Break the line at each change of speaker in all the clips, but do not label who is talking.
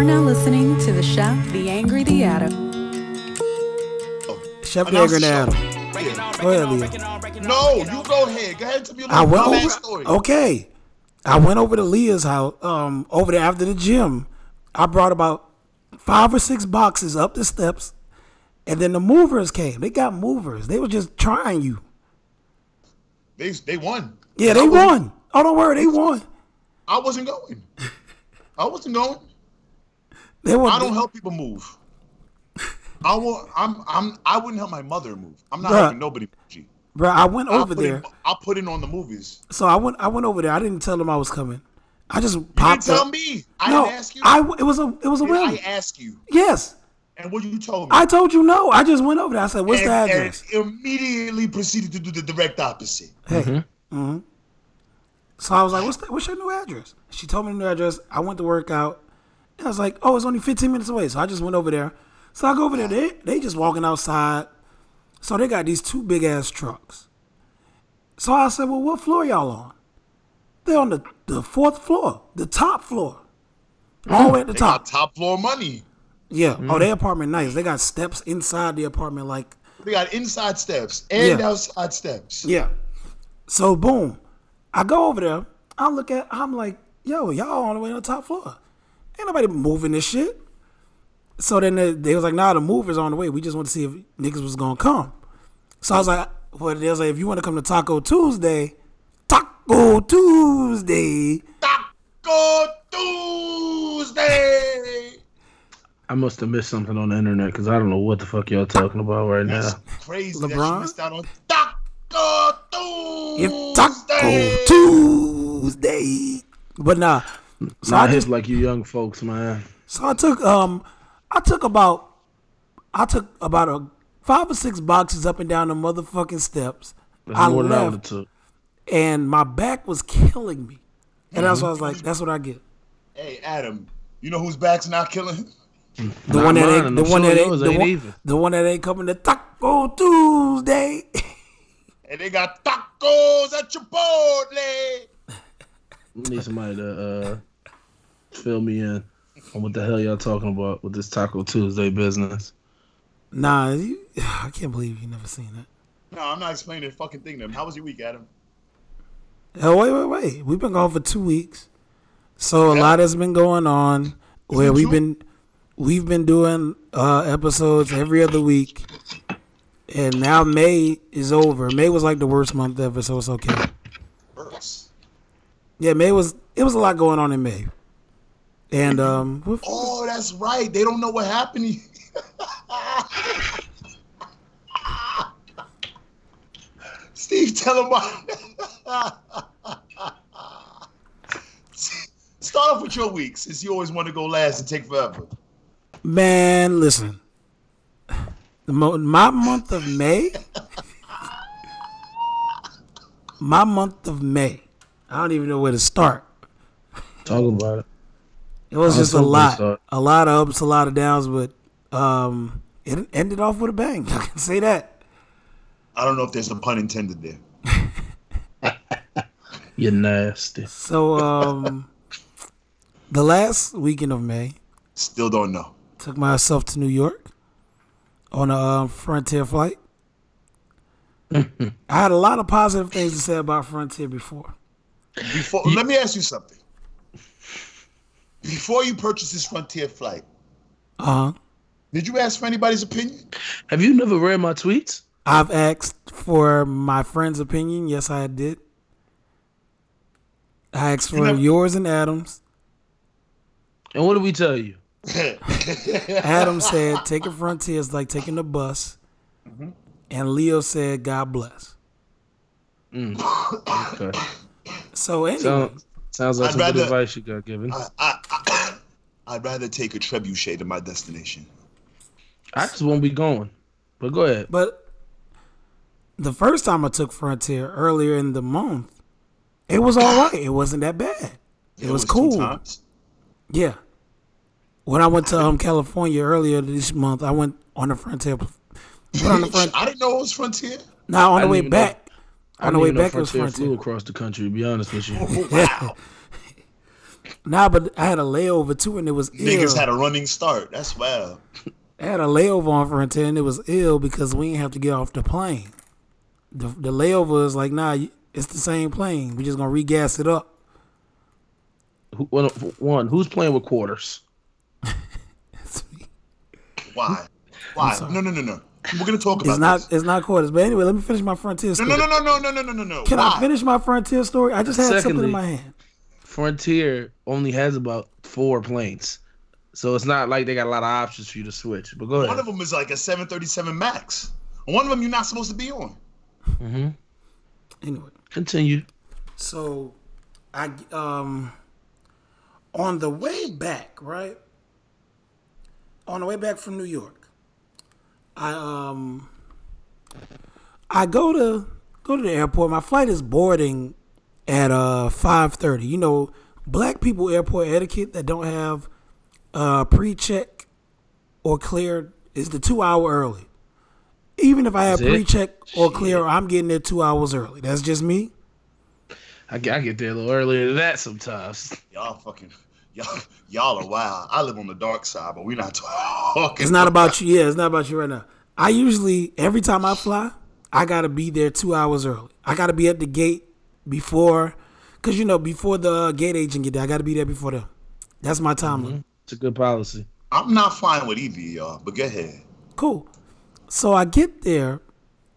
You're now listening to the Chef, the Angry, the Adam.
Chef
Announce
Dagger
the
and
show.
Adam. Go ahead, Leo.
No, you go ahead. Go ahead. Tell me your
I
little
went over.
story.
Okay, I went over to Leah's house. Um, over there after the gym, I brought about five or six boxes up the steps, and then the movers came. They got movers. They were just trying you.
They they won.
Yeah, they won. Oh, don't worry, they won.
I wasn't going. I wasn't going.
They won.
I don't help people move. I will. I'm. I'm. I wouldn't help my mother move. I'm not
Bruh.
helping nobody. G.
bro. I went
I'll
over
put
there.
In, I'll put in on the movies.
So I went. I went over there. I didn't tell them I was coming. I just
You didn't tell
up.
me. I
no,
didn't ask you.
I. It was a. It was a
Did. I ask you,
Yes,
and what you told me.
I told you no. I just went over there. I said, "What's
and,
the address?"
and immediately proceeded to do the direct opposite.
Hey. hmm So I was like, "What's that? What's your new address?" She told me the new address. I went to work out. And I was like, "Oh, it's only 15 minutes away." So I just went over there. So I go over there. They they just walking outside. So they got these two big ass trucks. So I said, "Well, what floor y'all on?" They're on the, the fourth floor, the top floor, all the way at the
They
top.
got top floor money.
Yeah. Oh, their mm. apartment nice. They got steps inside the apartment, like
They got inside steps and
Yeah.
outside steps.
Yeah. So boom, I go over there. I look at. I'm like, yo, y'all on the way to the top floor. Ain't nobody moving this shit. So then they, they was like, nah, the movers on the way. We just want to see if niggas was gonna come. So I was like, well, they was like, if you want to come to Taco Tuesday, Taco Tuesday.
Taco Tuesday.
I must have missed something on the internet because I don't know what the fuck y'all talking about right
That's
now.
crazy that
LeBron?
you missed out on Taco
If Taco
Tuesday.
Tuesday. But nah. So I
Not
just
hip like you young folks, man.
So I took um I took about I took about a five or six boxes up and down the motherfucking steps.
That's
I
more than I would have
left
took.
and my back was killing me. And that's why I was
Mm-hmm.
like, that's what I get.
Hey, Adam, you know whose back's not killing him?
The
Not
one that
mine,
ain't
and
the
I'm
one
sure
that ain't the
ain't
one,
either.
the one that ain't coming to Taco Tuesday.
And they got tacos at Chipotle.
Need somebody to uh, fill me in on what the hell y'all talking about with this Taco Tuesday business.
nah, you, I can't believe you never seen that.
No, I'm not explaining the fucking thing to them. How was your week, Adam?
Oh wait, wait, wait. We've been gone for two weeks. So a lot has been going on where we've
true?
been we've been doing uh episodes every other week. And now May is over. May was like the worst month ever, so it's okay.
Hurts.
Yeah, May was it was a lot going on in May. And um we've-
Oh, that's right. They don't know what happened. Steve, tell him why. Start off with your week, since you always want to go last and take forever.
man, listen. The mo- my month of May my month of May. I don't even know where to start.
Talk about it.
It was just a lot,
start.
a lot of ups, a lot of downs, but um, it ended off with a bang. I can say that.
I don't know if there's a pun intended there.
You're nasty.
So um, the last weekend of May,
Still don't know.
took myself to New York on a um, Frontier flight. I had a lot of positive things to say about Frontier before.
Before, let me ask you something. Before you purchased this Frontier flight,
Uh huh.
did you ask for anybody's opinion?
Have you never read my tweets?
I've asked for my friend's opinion. Yes, I did. I asked for
You never-
yours and Adams.
And what did we tell you?
Adam said taking Frontier is like taking the bus. And Leo said, God bless.
Okay.
So anyway,
Sounds, sounds like
I'd
some good
rather-
advice you got given.
I, I, I'd rather take a trebuchet to my destination.
I just won't be going. But go ahead.
but the first time I took Frontier earlier in the month, it was all right. It wasn't that bad. It, was,
two
cool. Yeah. When I went to um, California earlier this month, I went on the Frontier. On the front.
I didn't know it was Frontier.
Now on the way
even know-
back,
I
on the
didn't
way back it was
Frontier flew across the country. To be honest with you, oh,
Wow.
Nah, but I had a layover too, and it was
Niggas
ill.
had a running start. That's wild.
I had a layover on Frontier, and it was ill because we didn't have to get off the plane. The the layover is like, nah, it's the same plane. We're just gonna regas it up.
Who, one, one, who's playing with quarters? It's me.
Why? Why? No, no, no, no. We're gonna talk about
It's not
this.
it's not quarters. But anyway, let me finish my Frontier story.
no, no, no, no, no, no, no, no, no.
Can
Why?
I finish my Frontier story? I just had something in my hand.
Frontier only has about four planes, so it's not like they got a lot of options for you to switch. But go ahead.
One of them is like a 737 Max. One of them you're not supposed to be on. Hmm.
Anyway.
Continue.
So, I um, on the way back, right? On the way back from New York, I um, I go to go to the airport. My flight is boarding at uh five thirty. You know, black people airport etiquette that don't have uh pre-check or clear is the two hour early. Even if I have pre-check or
Shit.
clear, I'm getting there two hours early. That's just me.
I, get- I get there a little earlier than that sometimes.
Y'all fucking y'all y'all are wild. I live on the dark side, but we're not talking.
It's not about you. Yeah, it's not about you right now. I usually every time I fly, I gotta be there two hours early. I gotta be at the gate before, cause you know before the gate agent get there. I gotta be there before them. That's my time limit. Mm-hmm.
It's a good policy.
I'm not fine with either of y'all, but go ahead.
Cool. So I get there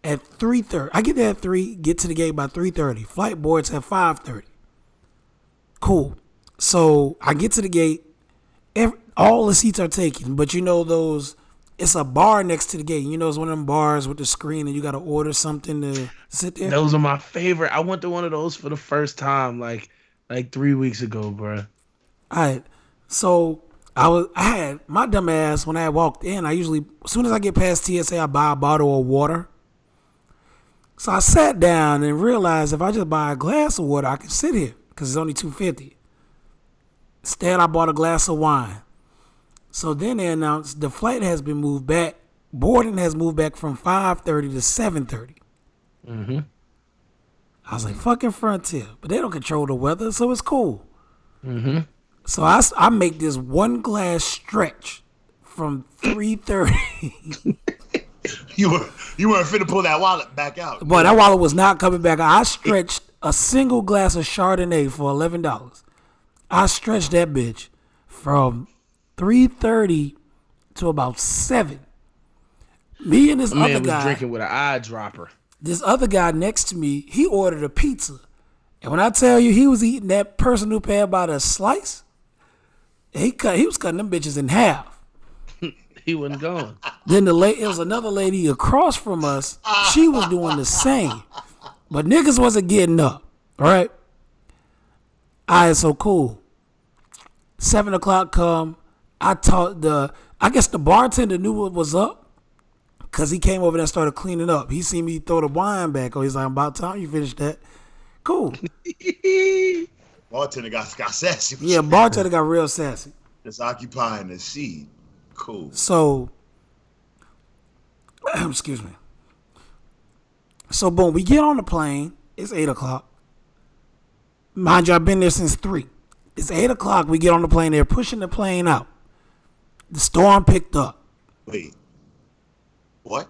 at three thirty. I get there at three. Get to the gate by three thirty. Flight boards at five thirty. Cool. So I get to the gate. Every, all the seats are taken, but you know those. It's a bar next to the gate. You know, it's one of them bars with the screen, and you got to order something to sit there.
Those are my favorite. I went to one of those for the first time, like like three weeks ago, bro.
All right. So I was I had my dumb ass when I walked in. I usually as soon as I get past TSA, I buy a bottle of water. So I sat down and realized if I just buy a glass of water, I can sit here because it's only two fifty. Instead, I bought a glass of wine. So then they announced the flight has been moved back. Boarding has moved back from five thirty to seven thirty.
Mm-hmm.
I was like, fucking Frontier. But they don't control the weather, so it's cool.
Mm-hmm.
So I, s- I make this one glass stretch from 3.30.
You were you weren't fit to pull that wallet back out.
But that wallet was not coming back. I stretched a single glass of Chardonnay for $11. I stretched that bitch from 3.30 to about 7. Me and this
Man
other
was
guy.
drinking with an eyedropper.
this other guy next to me, he ordered a pizza. And when I tell you he was eating that personal pan by the slice, he cut he was cutting them bitches in half.
He wasn't going.
Then the lady, it was another lady across from us. She was doing the same, but niggas wasn't getting up. All right. All right, so cool. Seven o'clock come. I taught the. I guess the bartender knew what was up, cause he came over there and started cleaning up. He seen me throw the wine back. Oh, he's like, "About time you finish that." Cool.
Bartender got got sassy.
Yeah, bartender got real sassy.
Just occupying the seat. Cool.
So, excuse me. So, boom, we get on the plane. It's eight o'clock. Mind you, I've been there since three. It's eight o'clock. We get on the plane. They're pushing the plane out. The storm picked up.
Wait. What?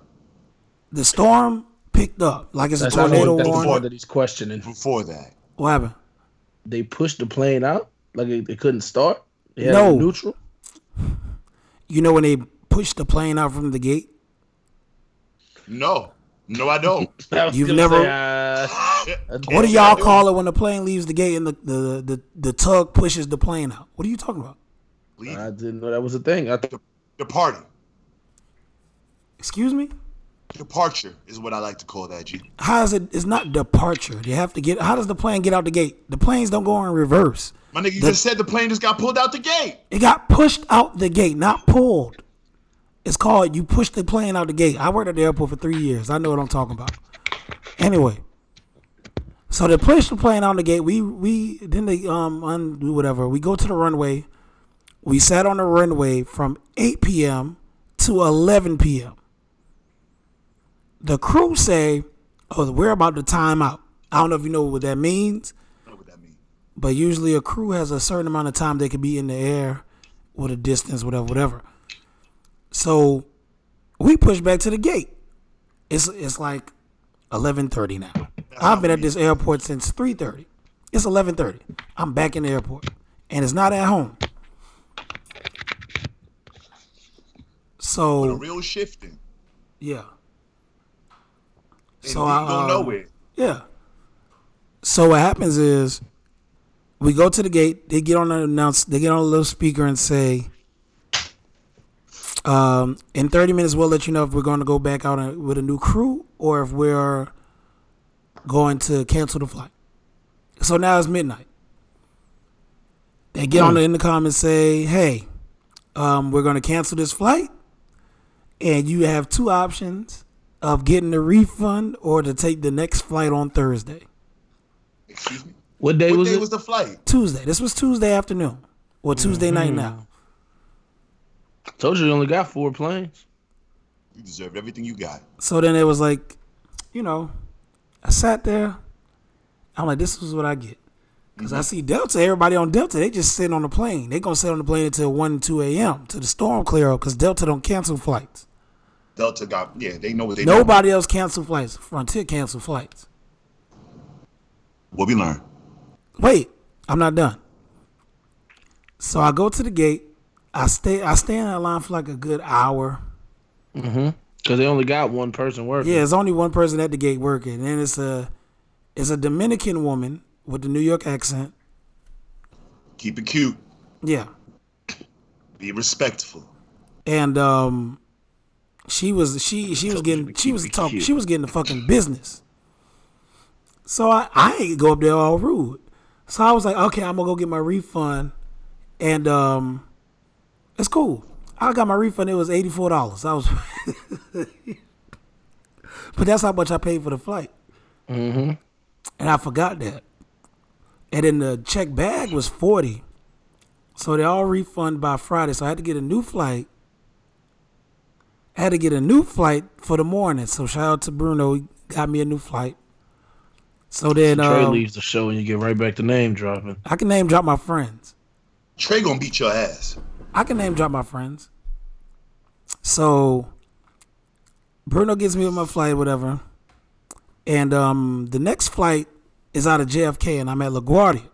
The storm picked up like it's
That's,
a tornado
that's the
warning.
part that he's questioning.
Before that.
What happened?
They pushed the plane out like it, it couldn't start. They had it
No.
neutral.
You know when they pushed the plane out from the gate?
No. No, I don't.
I
You've never-
say, uh,
What do y'all call it when the plane leaves the gate and the, the, the, the tug pushes the plane out? What are you talking about?
Leave
I didn't know that was a thing. I th-
departing.
Excuse me?
Departure is what I like to call that, G.
How is it? It's not departure. You have to get. How does the plane get out the gate? The planes don't go in reverse.
My nigga, you
The-
just said the plane just got pulled out the gate.
It got pushed out the gate, not pulled. It's called you push the plane out the gate. I worked at the airport for three years. I know what I'm talking about. Anyway, so they pushed the plane out the gate. We we then they um undo whatever. We go to the runway. We sat on the runway from 8 p.m. to 11 p.m. The crew say, "Oh, we're about to time out." I don't know if you know what that means.
I don't know what that means.
but usually a crew has a certain amount of time they can be in the air with a distance, whatever, whatever. So we push back to the gate. It's it's like eleven thirty now. I've been at this airport since three thirty. It's eleven thirty. I'm back in the airport, and it's not at home.
The
So
real shifting.
yeah,
And
So I,
don't
um,
nowhere.
yeah. So what happens is we go to the gate. They get on the announce. They get on a little speaker and say, um, "In 30 minutes, we'll let you know if we're going to go back out with a new crew or if we're going to cancel the flight." So now it's midnight. They get on the intercom and say, "Hey, um, we're going to cancel this flight, and you have two options of getting a refund or to take the next flight on Thursday."
Excuse me.
What day
What
was
day
it?
was the flight?
Tuesday. This was Tuesday afternoon or Tuesday night now.
I Told you you only got four planes.
You deserved everything you got.
So then it was like, you know, I sat there. I'm like, this is what I get. Because I mm-hmm. see Delta, everybody on Delta, they just sitting on the plane. They going to sit on the plane until 1 and 2 a.m. to the storm clear up because Delta don't cancel flights.
Delta got yeah. They know what they know.
Nobody else cancel flights. Frontier cancel flights.
What we learn.
Wait, I'm not done. So I go to the gate. I stay I stay in that line for like a good hour. Mm-hmm.
Because they only got one person working.
Yeah, it's only one person at the gate working, and it's a it's a Dominican woman with the New York accent.
Keep it cute.
Yeah,
Be respectful.
and um, she was she she was getting she was talking she was getting the fucking business. So I I ain't go up there all rude. So I was like, okay, I'm gonna go get my refund, and um, it's cool. I got my refund. It was eighty four dollars. I was, but that's how much I paid for the flight.
Mm-hmm.
and I forgot that. And then the check bag was forty, so they all refund by Friday. So I had to get a new flight. I had to get a new flight for the morning. So shout out to Bruno, he got me a new flight. So then
Trey
um,
leaves the show and you get right back to name dropping.
I can name drop my friends.
Trey gonna beat your ass.
I can name drop my friends. So Bruno gets me with my flight, whatever. And um, the next flight is out of JFK, and I'm at LaGuardia.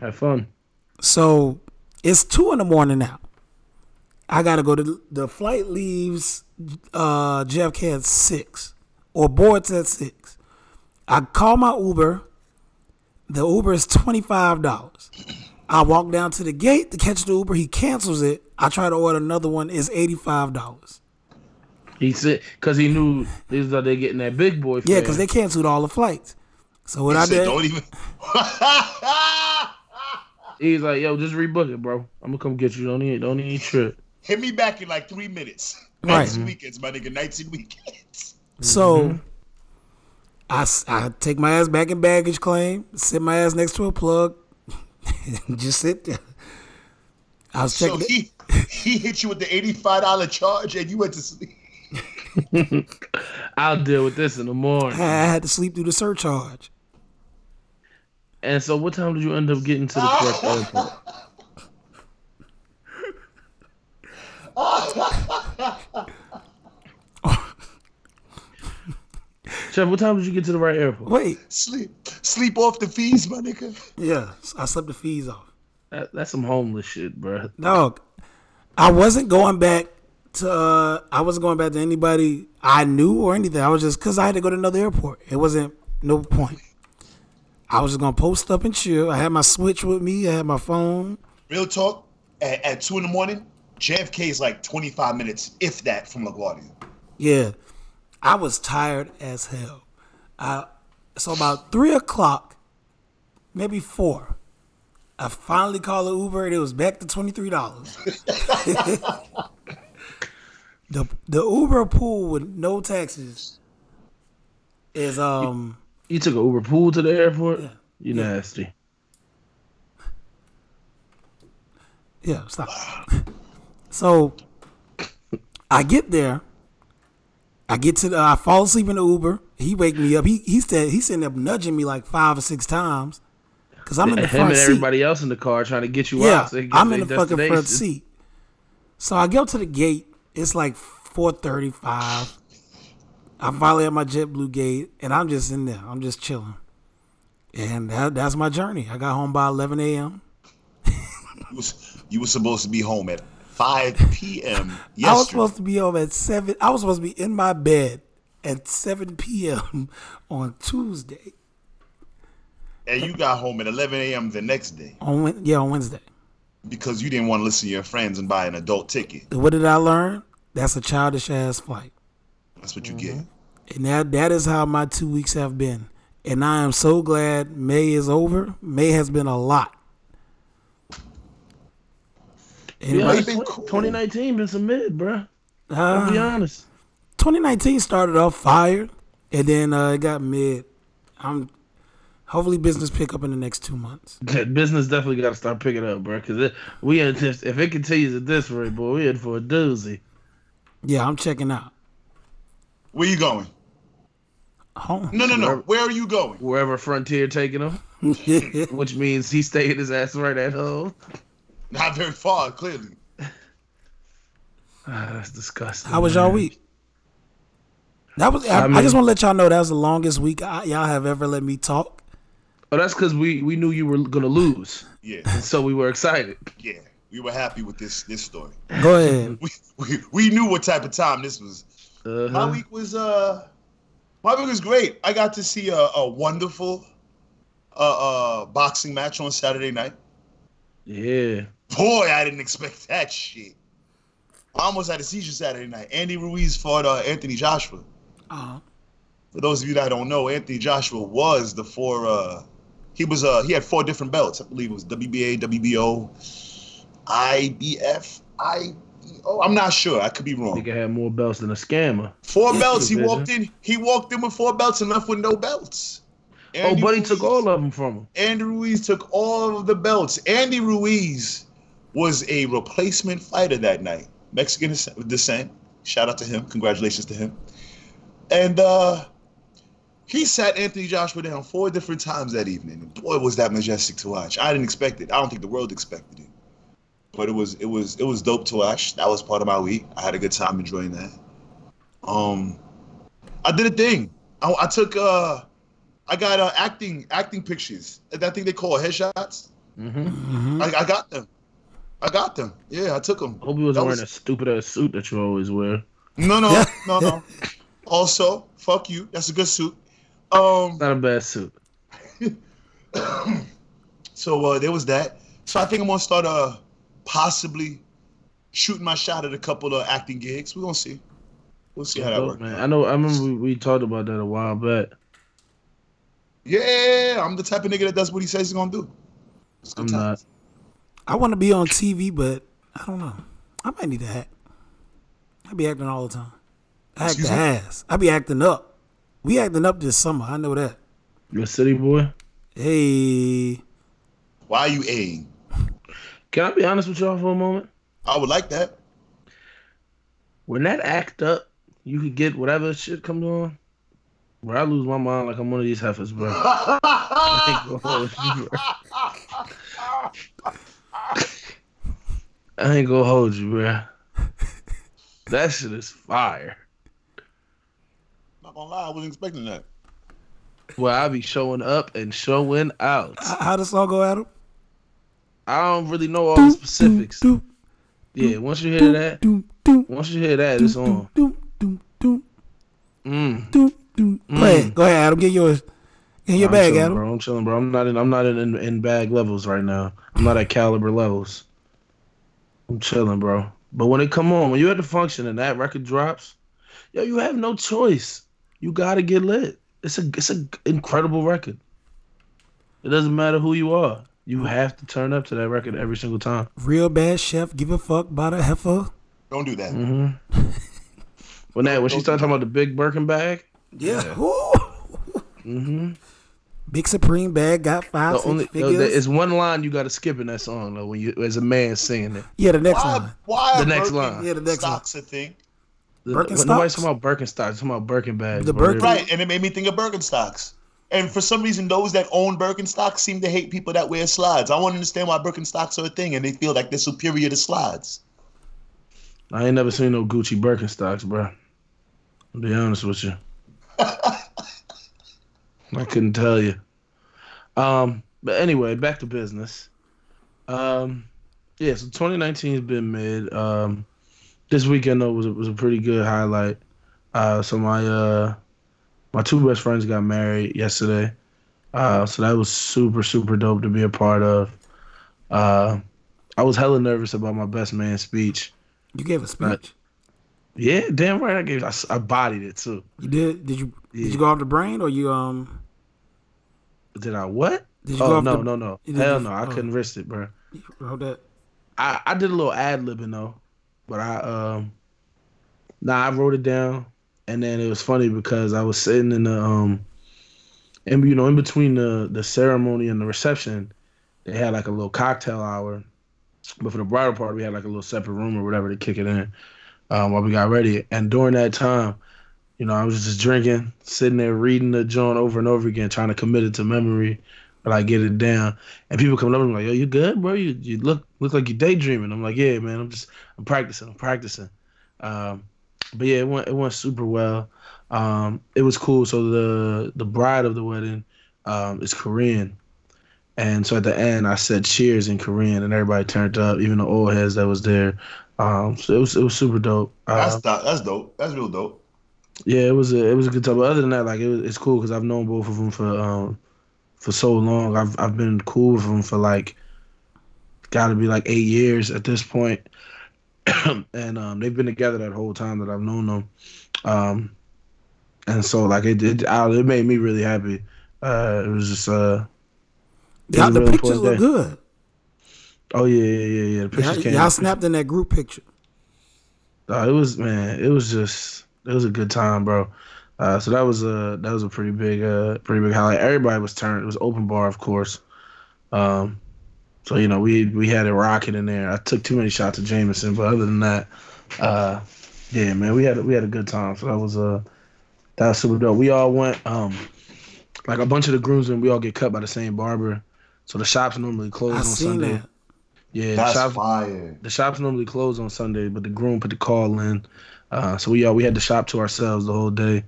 Have fun.
So it's two in the morning now. I gotta go to the flight leaves uh, JFK at six or boards at six. I call my Uber. The Uber is twenty five dollars. I walk down to the gate to catch the Uber. He cancels it. I try to order another one. It's eighty five dollars.
He said because he knew these are they getting that big boy.
Yeah, because they canceled all the flights. So what
He
I
said,
did?
don't even.
He's like, yo, just rebook it, bro. I'm gonna come get you. Don't need, don't need trip.
Hit me back in like three minutes.
Right.
Nights mm-hmm. and weekends, my nigga. Nights and weekends.
So mm-hmm. I I take my ass back in baggage claim, sit my ass next to a plug, just sit there. I was
So
checking it.
he he hit you with the eighty five dollar charge and you went to sleep.
I'll deal with this in the morning.
I had to sleep through the surcharge.
And so, what time did you end up getting to the correct airport? Chef, what time did you get to the right airport?
Wait,
Sleep sleep off the fees, my nigga.
yeah, I slept the fees off.
That, that's some homeless shit, bro.
Dog, I wasn't going back to. Uh, I wasn't going back to anybody I knew or anything. I was just because I had to go to another airport. It wasn't no point. I was just gonna post up and chill. I had my switch with me. I had my phone.
Real talk. At, at two in the morning, JFK is like twenty five minutes, if that, from LaGuardia.
Yeah, I was tired as hell. I so about three o'clock, maybe four. I finally called an Uber and it was back to twenty three dollars. the the Uber pool with no taxes is um
You took an Uber pool to the airport?
Yeah.
You nasty.
yeah stop. So I get there. I get to the, I fall asleep in the Uber. He wake me up. He he said he's sitting up nudging me like five or six times. Cause I'm in the
Him
front
and
seat.
everybody else in the car trying to get you
Yeah,
out. So get
I'm in the fucking front seat. So I go to the gate. It's like 4:35. I'm finally at my JetBlue gate, and I'm just in there. I'm just chilling, and that, that's my journey. I got home by 11 a.m.
You was, you were supposed to be home at 5 p.m.
I was supposed to be home at seven. I was supposed to be in my bed at 7 p.m. on Tuesday.
and you got home at 11 a.m. the next day
On yeah, on Wednesday.
Because you didn't want to listen to your friends and buy an adult ticket.
What did I learn? That's a childish ass flight.
That's what you get.
And that that is how my two weeks have been. And I am so glad May is over. May has been a lot. And
Yeah,
it's been cool.
2019 been some mid, bro.
uh,
I'll be honest.
2019 started off fire, and then uh, it got mid. I'm hopefully business pick up in the next two months.
Business definitely got to start picking up, bro. Because we in if it continues at this rate, boy, we in for a doozy.
Yeah, I'm checking out.
Where you going?
Home.
No, no, no. Where are you going?
Wherever Frontier taking him, which means he staying his ass right at home.
Not very far, clearly.
Ah, that's disgusting.
How was y'all week? That was. I,
I
I, just want to let y'all know that was the longest week I, y'all have ever let me talk.
Oh, that's because we we knew you were gonna lose,
Yeah,
so we were excited.
yeah. We were happy with this this story.
Go ahead.
We we, we knew what type of time this was. My
Uh-huh.
week was uh my week was great. I got to see a, a wonderful uh uh boxing match on Saturday night.
Yeah.
Boy, I didn't expect that shit. I almost had a seizure Saturday night. Andy Ruiz fought uh, Anthony Joshua.
Uh,
For those of you that don't know, Anthony Joshua was the four. Uh, he was uh he had four different belts. I believe it was WBA, WBO, IBF, I. Oh, I'm not sure. I could be wrong.
Nigga had more belts than a scammer.
Four belts. He walked in. He walked in with four belts and left with no belts.
Oh,
Andy
buddy took all of them from him.
Andy Ruiz took all of the belts. Andy Ruiz was a replacement fighter that night. Mexican descent. Shout out to him. Congratulations to him. And uh he sat Anthony Joshua down four different times that evening. And boy, was that majestic to watch. I didn't expect it. I don't think the world expected it. But it was it was it was dope to watch. That was part of my week. I had a good time enjoying that. Um I did a thing. I, I took uh I got uh, acting acting pictures. That thing they call headshots.
Mm-hmm.
I, I got them. I got them. Yeah, I took them.
Hope he was
That
wearing
was-
a stupid ass suit that you always wear.
No, no, no, no. Also, fuck you. That's a good suit. Um.
Not a bad suit.
So uh, there was that. So I think I'm gonna start uh possibly shooting my shot at a couple of acting gigs. We're gonna see. We'll see how that works.
man. I know. I remember we, we talked about that a while back.
Yeah, I'm the type of nigga that does what he says he's gonna do.
I'm
times.
not.
I want to be on TV, but I don't know. I might need to act. I be acting all the time. I act
Excuse
the
me?
ass. I be acting up. We acting up this summer. I know that.
You a city boy?
Hey,
Why are you aing?
Can I be honest with y'all for a moment?
I would like that.
When that act up, you could get whatever shit comes on. Where I lose my mind like I'm one of these heifers, bro. I ain't gonna hold you, bro. I ain't gonna hold you, bro. That shit is fire.
Not gonna lie, I wasn't expecting that.
Well, I be showing up and showing out.
how does all go, Adam?
I don't really know all the specifics.
Doom,
Yeah, once you hear that,
doom, doom,
once you hear that, it's on. Mm.
doom, doom. Go ahead, go ahead, Adam. Get yours. Get your
I'm
bag,
chilling,
Adam.
bro. I'm chilling, bro. I'm not in. I'm not in, in in bag levels right now. I'm not at caliber levels. I'm chilling, bro. But when it come on, when you at the function and that record drops, yo, you have no choice. You gotta get lit. It's a it's an incredible record. It doesn't matter who you are. You have to turn up to that record every single time.
Real bad chef. Give a fuck about a heifer.
Don't do that.
Mm-hmm. When that when she started talking about the big Birkin bag,
Yeah. Woo.
mm-hmm.
Big Supreme bag got five
the
six
only no,
figures.
there is one line you got to skip in that song though when you as a man singing it.
yeah, the next
Why,
one.
why
The next
Birkin
line.
Yeah, the next
stocks a thing?
The,
Birkenstocks?
nobody's talking about Birkenstocks, talking about Birkin bags.
The
bro.
Birkin-
Right, and it made me think of Birkenstocks. And for some reason, those that own Birkenstocks seem to hate people that wear slides. I want to understand why Birkenstocks are a thing, and they feel like they're superior to slides.
I ain't never seen no Gucci Birkenstocks, bro. I'll be honest with you. I couldn't tell you. Um, but anyway, back to business. Um, yeah, so 2019 has been mid. Um, this weekend though was a, was a pretty good highlight. Uh, so my uh, my two best friends got married yesterday. Uh, so that was super super dope to be a part of. Uh, I was hella nervous about my best man speech.
You gave a speech.
Yeah, damn right. I gave. I bodied it too.
You did? Did you?
Yeah.
Did you go off the brain or you um?
Did I what?
Did you
oh
go off
no
the?
no no
did
hell no! I
oh.
couldn't risk it, bro.
Wrote that.
I, I did a little ad libbing though, but I um, nah, I wrote it down, and then it was funny because I was sitting in the um, and you know in between the the ceremony and the reception, they had like a little cocktail hour, but for the bridal party we had like a little separate room or whatever to kick it in, um, while we got ready, and during that time. You know, I was just drinking, sitting there reading the joint over and over again, trying to commit it to memory, but I get it down. And people coming up to me like, "Yo, you good, bro? You you look look like you're daydreaming." I'm like, "Yeah, man. I'm just I'm practicing. I'm practicing." Um, but yeah, it went it went super well. Um, it was cool. So the the bride of the wedding um, is Korean, and so at the end I said cheers in Korean, and everybody turned up, even the old heads that was there. Um, so it was it was super dope.
That's
Um,
dope. That's dope. That's real dope.
yeah, it was a it was a good time. But other than that, like it was, it's cool because I've known both of them for um for so long. I've I've been cool with them for like got to be like eight years at this point, and um they've been together that whole time that I've known them. Um, and so like it it, I, it made me really happy. Uh, it was just uh it
Y'all, the
really
pictures look
day.
good.
Oh yeah yeah yeah yeah. The pictures
Y'all,
came.
y'all snapped in that group picture.
Uh, it was man, it was just it was a good time, bro. Uh, so that was a that was a pretty big uh pretty big highlight. Everybody was turned. It was open bar, of course. Um, so you know we we had it rocking in there. I took too many shots of Jameson, but other than that, uh, yeah, man, we had we had a good time. So that was uh that was super dope. We all went um like a bunch of the groomsmen. We all get cut by the same barber. So the shops normally close
I
on
seen
Sunday.
that.
Yeah, the shops
fire.
the shops normally close on Sunday, but the groom put the call in. Uh, so we all we had the shop to ourselves the whole day.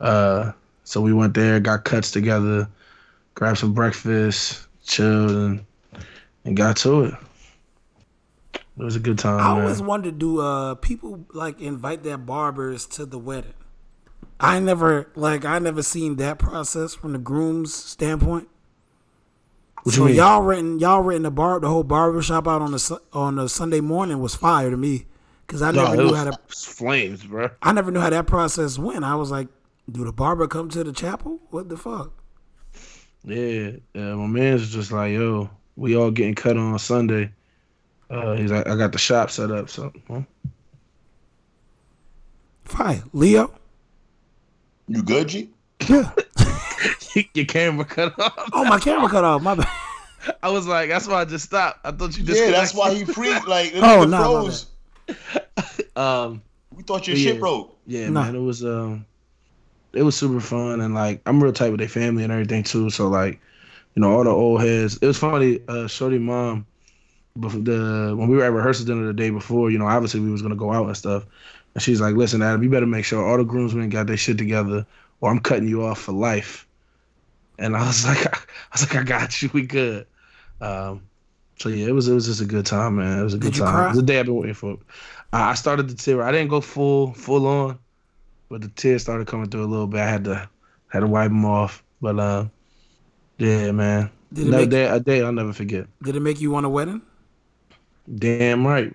Uh, so we went there, got cuts together, grabbed some breakfast, chilled, and and got to it. It was a good time,
I
man.
always wondered, do uh people like invite their barbers to the wedding? I never like I never seen that process from the groom's standpoint.
What
so
you mean?
y'all renting y'all renting the bar the whole barber shop out on the on the Sunday morning was fire to me because I
No,
never
it
knew
was
how to
flames, bro.
I never knew how that process went. I was like, do the barber come to the chapel? What the fuck?
Yeah, yeah. My man's just like, yo, we all getting cut on Sunday. Uh, he's like, I got the shop set up, so huh?
Fire, Leo.
You good, G?
Yeah.
your camera cut off.
Oh, my camera cut off. My bad.
I was like, that's why I just stopped. I thought you just
Yeah, that's why he freaked. Like, the
Oh,
nigga
nah, my
froze.
Um,
We thought your
Yeah.
shit broke.
yeah,
Nah.
man, it was um, it was super fun, and like I'm real tight with their family and everything too. So like, you know, all the old heads. It was funny. Uh, Shorty mom, the when we were at rehearsal dinner the day before, you know, obviously we was gonna go out and stuff, and she's like, "Listen, Adam, you better make sure all the groomsmen got their shit together, or I'm cutting you off for life." And I was like, I was like, I got you. We good. Um, so yeah, it was it was just a good time, man. It was a good
Did
time. It was a day I've been waiting for. I I started to tear. I didn't go full full on, but the tears started coming through a little bit. I had to had to wipe them off. But uh, yeah, man.
Did it
No
make-
day, a day I'll never forget.
Did it make you want a wedding?
Damn right.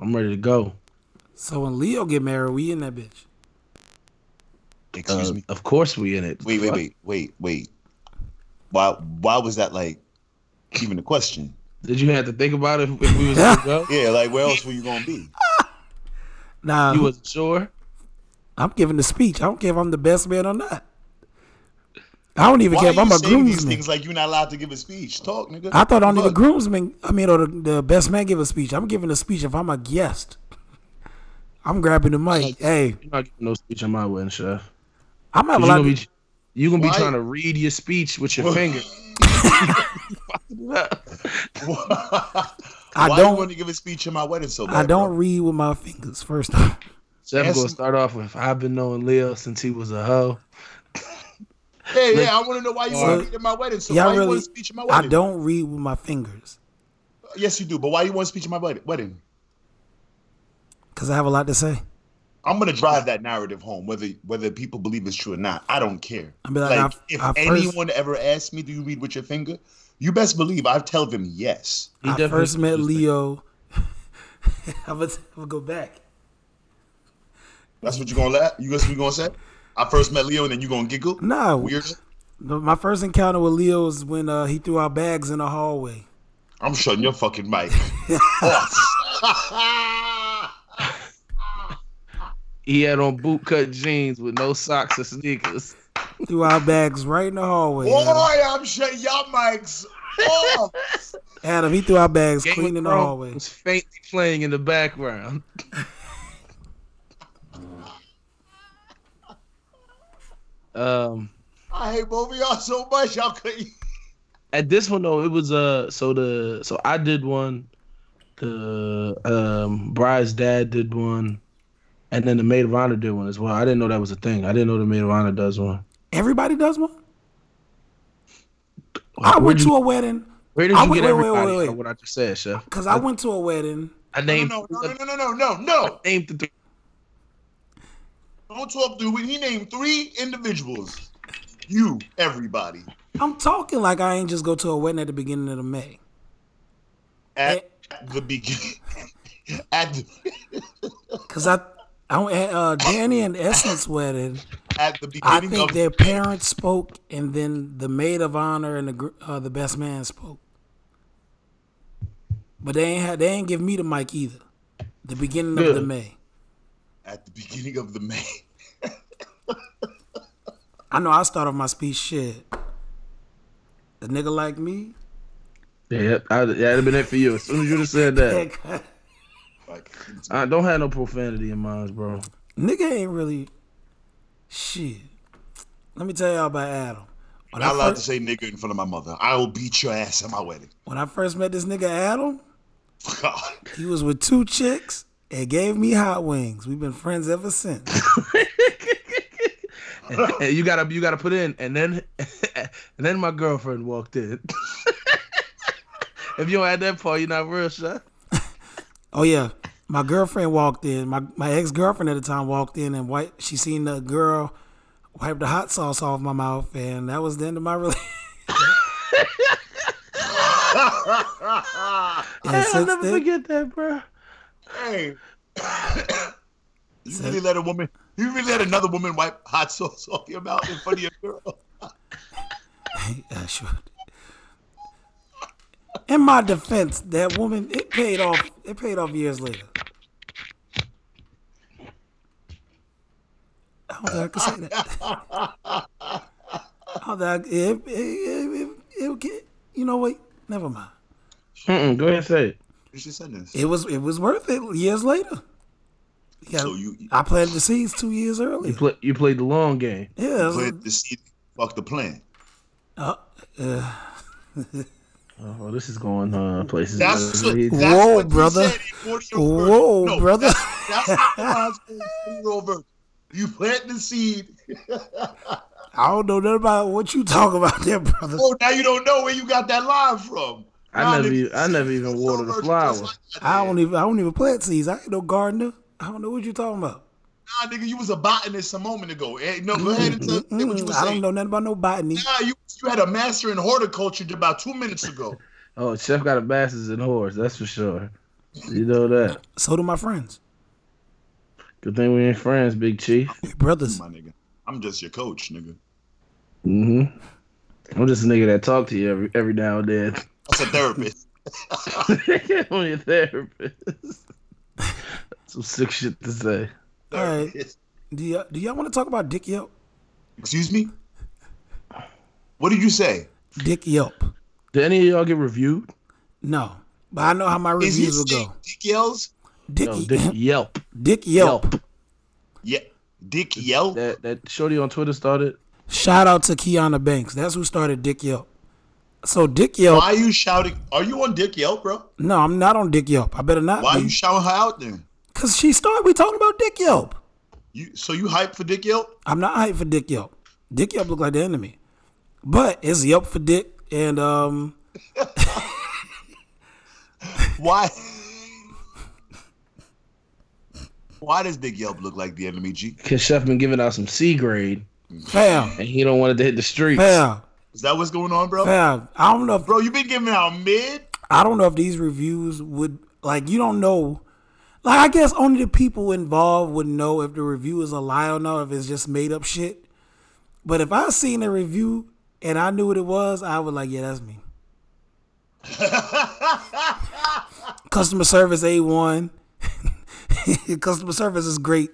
I'm ready to go.
So when Leo get married, we in that bitch.
Excuse
Uh,
me.
Of course we in it.
Wait, wait, wait, wait, wait. Why? Why was that like even a question?
Did you have to think about it if we was gonna go?
Yeah, like where else were you gonna be?
Nah,
You wasn't sure.
I'm giving the speech. I don't care if I'm the best man or not. I don't even
Why
care if I'm a
saying these things like you're not allowed to give a speech? Talk, nigga.
I thought only the
Look,
groomsman, I mean, or the, the best man give a speech. I'm giving a speech if I'm a guest. I'm grabbing the mic. Hey,
You're not giving no speech on my wedding, chef.
I'm not
'Cause you
allowed.
gonna be You gonna be trying to read your speech with your
Well-
finger.
I
Why
don't-
want to give a speech in my wedding so bad?
I don't
bro?
read with my fingers. First off,
Chef
Yes.
gonna start off with I've been knowing Leo since he was a hoe.
Hey, yeah, I want to know why you want to read in my wedding. So
y'all
why you want a speech in my wedding?
I don't read with my fingers
Yes, you do. But why you want a speech in my wedding? Wedding.
because I have a lot to say.
I'm gonna drive that narrative home, whether whether people believe it's true or not. I don't care.
I be like,
Like,
I-
if
I first-
anyone ever asks me, "Do you read with your finger?" You best believe I tell them yes.
He
I first met Leo. I'm gonna, go back.
That's what you're gonna laugh. You gonna you gonna say? I first met Leo, and then you gonna giggle?
Nah,
Weird.
the- my first encounter with Leo was when uh, he threw our bags in the hallway.
I'm shutting your fucking mic.
He had on bootcut jeans with no socks or sneakers.
Threw our bags right in the hallway.
Boy,
Adam.
I'm shutting your mics off.
Adam, he threw our bags
Game
clean in the hallway.
was faintly playing in the background. um,
I hate both of y'all so much. Y'all couldn't.
at this one though, it was uh, so the so I did one, the um, bride's dad did one, and then the maid of honor did one as well. I didn't know that was a thing. I didn't know the maid of honor does one.
Everybody does one. I went
did
to a wedding
Where did
I
you
went-
get
wait, wait,
everybody?
wait, wait.
from What I just said, chef.
because I went to a wedding.
I named.
no, no, no, no, no, no, no, no.
named the three.
Don't talk through it. He named three individuals. You, everybody.
I'm talking like I ain't just go to a wedding at the beginning of the May.
At the beginning. At the,
Cause I, I went at uh, Danny and Essence wedding.
At the
I think
of
their parents spoke, and then the maid of honor and the uh, the best man spoke. But they ain't had, they ain't give me the mic either. The beginning of the May.
at the beginning of the May.
I know I start off my speech shit. A nigga like me.
Yeah, I, that'd have been it for you. As soon as you just said that,
Like,
I don't have no profanity in mine, bro.
nigga ain't really shit. Let me tell y'all about Adam. When I,
not allowed to say nigga in front of my mother. I will beat your ass at my wedding.
when I first met this nigga Adam,
God.
he was with two chicks and gave me hot wings. We've been friends ever since.
And, and you gotta you gotta put in, and then and then my girlfriend walked in. if you don't add that part, you're not real, sir.
Oh yeah, my girlfriend walked in. My my ex girlfriend at the time walked in and wipe. She seen the girl wipe the hot sauce off my mouth, and that was the end of my relationship.
I'll never
then,
forget that, bro.
Hey. you really let a woman, you really let another woman wipe hot sauce off your mouth in front of your girl?
yeah, sure. In my defense, that woman it paid off. It paid off years later. I don't think I can say that. I don't think I, it, it, it, it, it, it, you know what? Never mind.
Mm-mm, go ahead and say it.
You should send this.
It was it was worth it years later. Yeah,
So you,
I planted the seeds two years
You
earlier.
play you played the long game.
Yeah, it was-
plant the seed, fuck the plan.
uh, uh,
Oh, well, this is going uh, places.
That's, what, that's
Whoa,
what
brother.
said in 40-year-old
Whoa,
Virgin.
brother.
That's, that's what Ron's saying 40-year-old. You plant the seed.
I don't know nothing about what you talk about there, brother.
Oh, now you don't know where you got that line from.
I
Nah,
never
nigga,
e- I never even watered
so
a flower.
like
I don't even I don't even plant seeds. I ain't no gardener. I don't know what you're talking about.
Nah, nigga, you was a botanist a moment ago. Hey, no, go ahead and tell me what you were
I don't know nothing about no botany.
Nah, you you had a master in horticulture about two minutes ago.
Oh, Chef got a master's in horse, that's for sure. You know that.
So do my friends.
Good thing we ain't friends, Big Chief.
We brothers.
My nigga, I'm just your coach, nigga.
Mm-hmm. I'm just a nigga that talk to you every every now and then.
That's a therapist.
I'm your therapist. Some sick shit to say.
All right.
Therapist.
Do y'all, do y'all want to talk about Dick Yelp?
Excuse me. What did you say?
Dick Yelp.
Did any of y'all get reviewed?
No, but I know how my
Is
reviews will
saying
go.
Dick yells?
Dick,
No, Dick Yelp.
Dick Yelp.
Yeah, Dick yell.
That that shorty on Twitter started.
Shout out to Kiana Banks. That's who started Dick Yelp. So Dick Yelp.
Why are you shouting? Are you on Dick Yelp, bro?
No, I'm not on Dick Yelp. I better not
Why are you shouting her out then?
Cause she started. We talking about Dick Yelp.
You so you hype for Dick Yelp?
I'm not hype for Dick Yelp. Dick Yelp look like the enemy, but it's Yelp for Dick. And um,
Why? Why does Dick Yelp look like the enemy, G?
Cause Chef been giving out some C grade,
fam,
and he don't want it to hit the streets.
fam,
Is that what's going on, bro?
fam. I don't know. If,
Bro, you been giving out mid?
I don't know if these reviews would like. You don't know. Like I guess only the people involved would know if the review is a lie or not, if it's just made up shit. But if I seen a review and I knew what it was, I would like, yeah, that's me. Customer service A one. Customer service is great.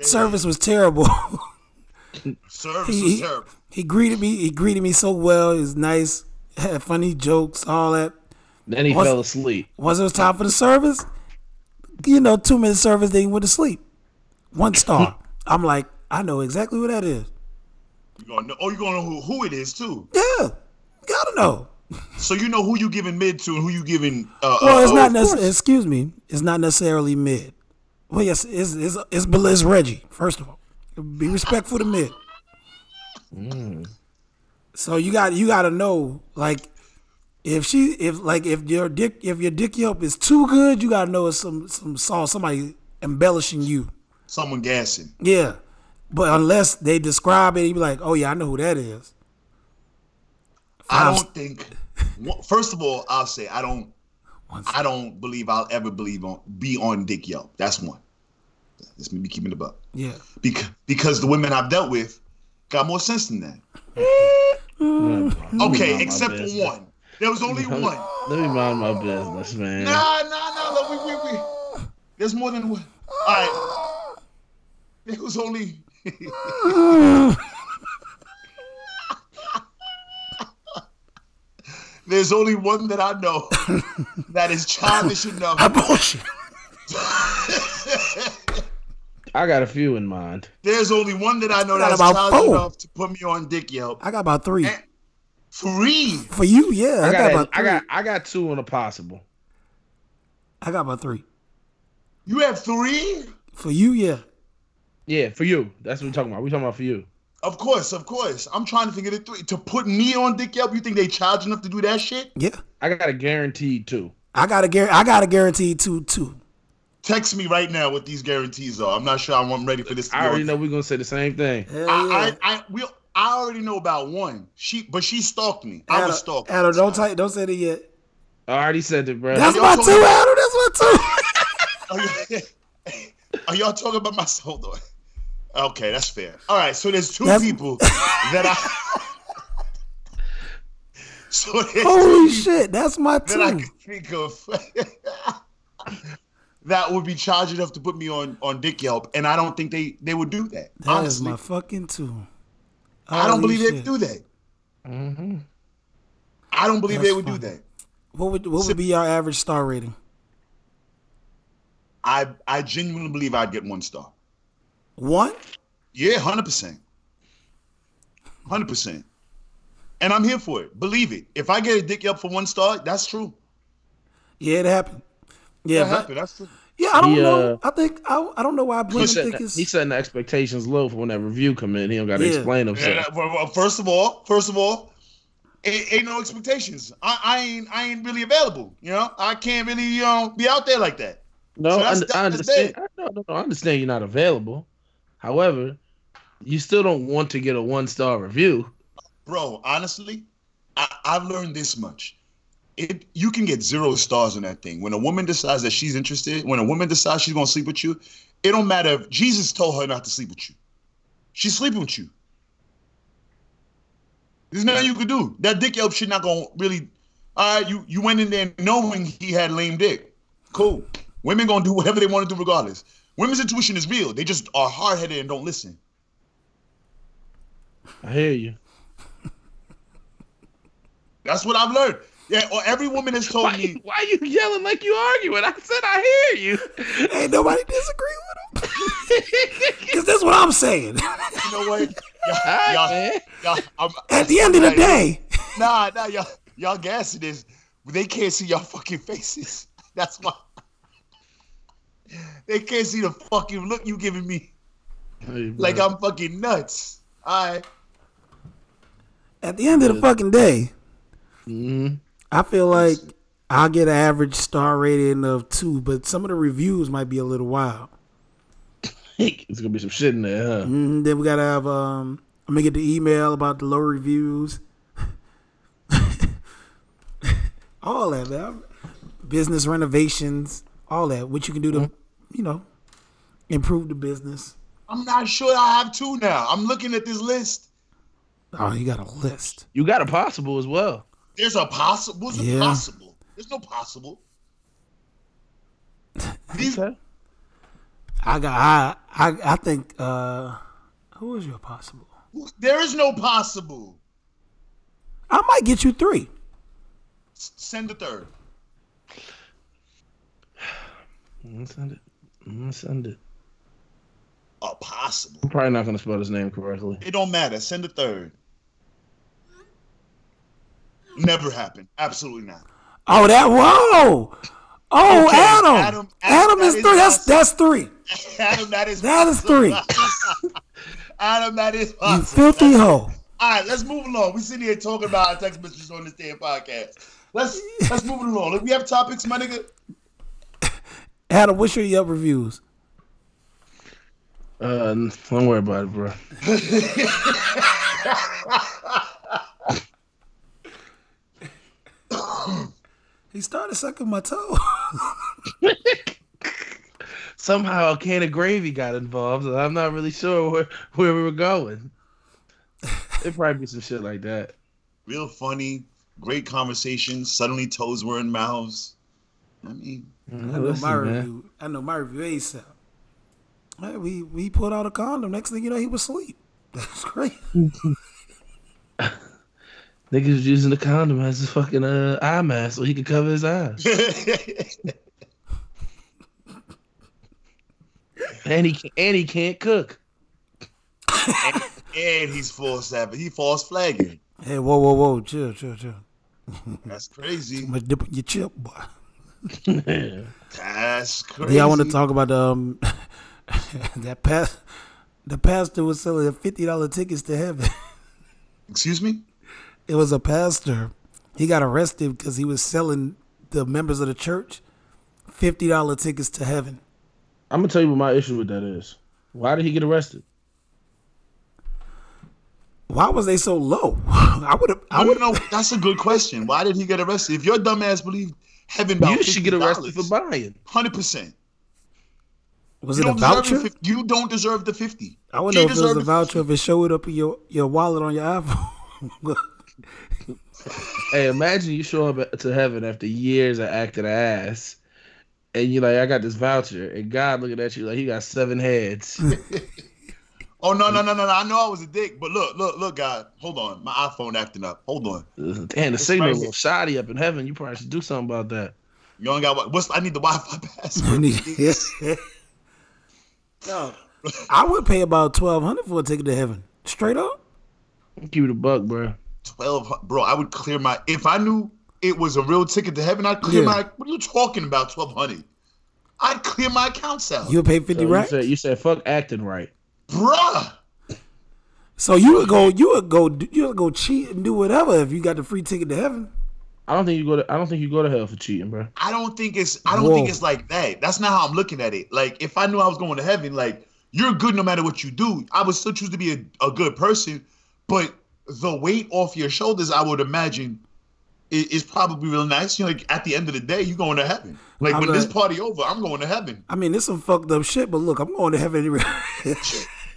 Service was terrible.
Service
he,
was terrible.
he greeted me. He greeted me so well. He was nice. Had funny jokes. All that.
Then he
What's-
fell asleep.
Once it was time for the service, you know, two minute service, they went to sleep. One star. I'm like, I know exactly who that is.
You gonna know, oh, you gonna know who, who it is too.
Yeah, You gotta know.
So you know who you giving mid to and who you giving. Uh,
Well,
uh,
it's
oh,
not necessarily. Excuse me. It's not necessarily mid. Well, yes, it's it's it's, it's Reggie. First of all, be respectful to mid. So you got you got to know like if she if like if your dick if your dick yelp is too good, you got to know it's some some saw somebody embellishing you.
Someone gassing.
Yeah, but unless they describe it, you be like, oh yeah, I know who that is.
I don't think. First of all, I'll say I don't. I don't believe I'll ever believe on be on Dick Yelp. That's one. That's me keeping the buck.
Yeah,
Because because the women I've dealt with got more sense than that. Okay, except for one. There was only one.
Let me mind my business, man.
Nah, nah, nah. Look, we, we, we. There's more than one. All right. There was only. There's only one that I know that is childish enough.
bullshit.
I got a few in mind.
There's only one that I know
Got
that's
about
childish
four.
enough to put me on Dick Yelp.
I got about three
Eh. Three.
for you. Yeah, I,
I
got,
got,
about
I
three.
got, I got two on a possible.
I got about three
You have three?
for you. Yeah,
Yeah, for you. That's what we're talking about. We're talking about for you.
Of course, of course. I'm trying to figure the three. To put me on Dick Yelp, you think they charge enough to do that shit?
yeah.
I got a guaranteed two.
I got a guar- I got a guarantee two two.
Text me right now what these guarantees are. I'm not sure I'm ready for this.
I already know we're gonna say the same thing.
Hell
I,
yeah.
I, I, we, I already know about one. She, but she stalked me. I was
Adam,
stalked.
Adam, don't type, don't say that yet.
I already said it, bro.
That's my two,
me-
Adam. That's my two.
Are, you, are y'all talking about my soul though? Okay, that's fair. All right, so there's two
That's-
people that I. so
Holy shit, that's my two.
that I can think of that would be charged enough to put me on on Dick Yelp, and I don't think they they would do that.
That is
honestly,
my fucking two.
I don't believe
shit.
they'd do that.
hmm
I don't believe
That's
they would do that.
What would what would be our average star rating?
I I genuinely believe I'd get one star.
One?
Yeah, hundred percent, hundred percent. And I'm here for it. Believe it. If I get a dick up for one star, that's true.
Yeah, it happened. Yeah,
That
but-
happened. That's true.
Yeah. I don't
He,
know.
uh,
I think I, I don't know why
He
Blim
setting,
think it's
he setting the expectations low for when that review come in. He don't got to
Yeah.
explain himself.
that- well, well, first of all, first of all, ain't, ain't no expectations. I, I ain't I ain't really available. You know, I can't really you know be out there like that.
No,
So
I,
that's-
I understand. I, no, no, no, I understand you're not available. However, you still don't want to get a one star review.
Bro, honestly, I, I've learned this much. It you can get zero stars on that thing. When a woman decides that she's interested, when a woman decides she's gonna sleep with you, it don't matter if Jesus told her not to sleep with you. She's sleeping with you. There's nothing you could do. That Dick Yelp shit not gonna really. All right, you you went in there knowing he had lame dick. Cool. Women gonna do whatever they want to do regardless. Women's intuition is real. They just are hard headed and don't listen.
I hear you.
That's what I've learned. Yeah, or every woman has told
Why,
me.
why are you yelling like you arguing? I said I hear you.
ain't nobody disagree with him. Cause that's what I'm saying.
You know what? y'all, y'all, y'all, I'm,
At the end of the day,
Nah, nah, y'all, y'all gassing this. They can't see y'all fucking faces. That's why. They can't see the fucking look you giving me.
Hey.
Like I'm fucking nuts. All right.
at the end of the fucking day,
Mhm.
I feel like I'll get an average star rating of two, but some of the reviews might be a little wild.
It's gonna be some shit in there, huh?
Mhm, then we gotta have um. I'm gonna get the email about the low reviews. all that, man. Business renovations, all that. What you can do to, you know, improve the business.
I'm not sure I have two now. I'm looking at this list.
Oh, you got a list.
You got a possible as well.
There's a possible. What's a
Yeah.
possible? There's no possible. These,
Okay.
I got. I. I. I think. uh Who is your possible?
there is no possible.
I might get you three.
S- Send the third.
I'm gonna send it. I'm gonna send it.
A possible.
I'm probably not gonna spell his name correctly.
It don't matter. Send the third. Never happened. Absolutely not.
Oh, that. Whoa. Oh,
Okay,
Adam.
Adam-
Adam,
Adam,
is
that is
three. That's that's three.
Adam, that is
That is
possible.
three.
Adam, that is
You
possible.
filthy hoe.
All right, let's move along. We sitting here talking about our text messages on this damn podcast. Let's let's move it along. If we have topics, my nigga.
Adam, what's your Yelp reviews?
Uh, don't worry about it, bro.
He started sucking my toe.
Somehow a can of gravy got involved, and I'm not really sure where, where we were going. It'd probably be some shit like that.
Real funny, great conversation. Suddenly toes were in mouths. I mean, mm,
I know
Listen,
my
man.
review. I know my review ASAP. Hey, we we pulled out a condom. Next thing you know, he was asleep. That's great.
Niggas was using the condom as a fucking uh, eye mask so he could cover his eyes. and he can, and he can't cook.
and he's false savage. He false flagging.
Hey, whoa, whoa, whoa, chill, chill, chill.
That's crazy.
I'm gonna dip in your chip, boy.
That's crazy.
Yeah, I want to talk about um that past. The pastor was selling fifty dollar tickets to heaven.
Excuse me.
It was a pastor. He got arrested because he was selling the members of the church fifty dollar tickets to heaven.
I'm gonna tell you what my issue with that is. Why did he get arrested?
Why was they so low? I would have. I
I
would
don't know. That's a good question. Why did he get arrested? If your dumbass believed heaven about
you should get arrested for buying.
Hundred percent.
Was
You
it a
don't
voucher?
the 50 You don't deserve the fifty.
I wouldn't know if it was
deserve
a
the
voucher if it showed up in your, your wallet on your iPhone.
Hey, imagine you show up to heaven after years of acting ass, and you're like, I got this voucher, and God looking at you like he got seven heads.
Oh no no no no! no. I know I was a dick, but look look look, God, hold on, my iPhone acting up. Hold on, uh,
Damn, the signal a little shoddy up in heaven. You probably should do something about that.
you only got what? What's I need the Wi-Fi password.
no, I would pay about twelve hundred for a ticket to heaven. Straight up.
Keep it a buck, bro.
Twelve, bro. I would clear my if I knew it was a real ticket to heaven. I'd clear
Yeah.
my. What are you talking about? Twelve hundred. I'd clear my accounts out,
You would pay fifty
So you
racks.
said you said fuck acting right.
bruh.
So you would go, you would go, you would go cheat and do whatever if you got the free ticket to heaven.
I don't think you go to I don't think you go to hell for cheating, bro.
I don't think it's I don't
Whoa.
think it's like that. That's not how I'm looking at it. Like if I knew I was going to heaven, like you're good no matter what you do. I would still choose to be a, a good person, but the weight off your shoulders, I would imagine, is, is probably real nice. You know, like at the end of the day, you going to heaven. Like
I'm
when this party over, I'm going to heaven.
I mean, this some fucked up shit, but look, I'm going to heaven anyway.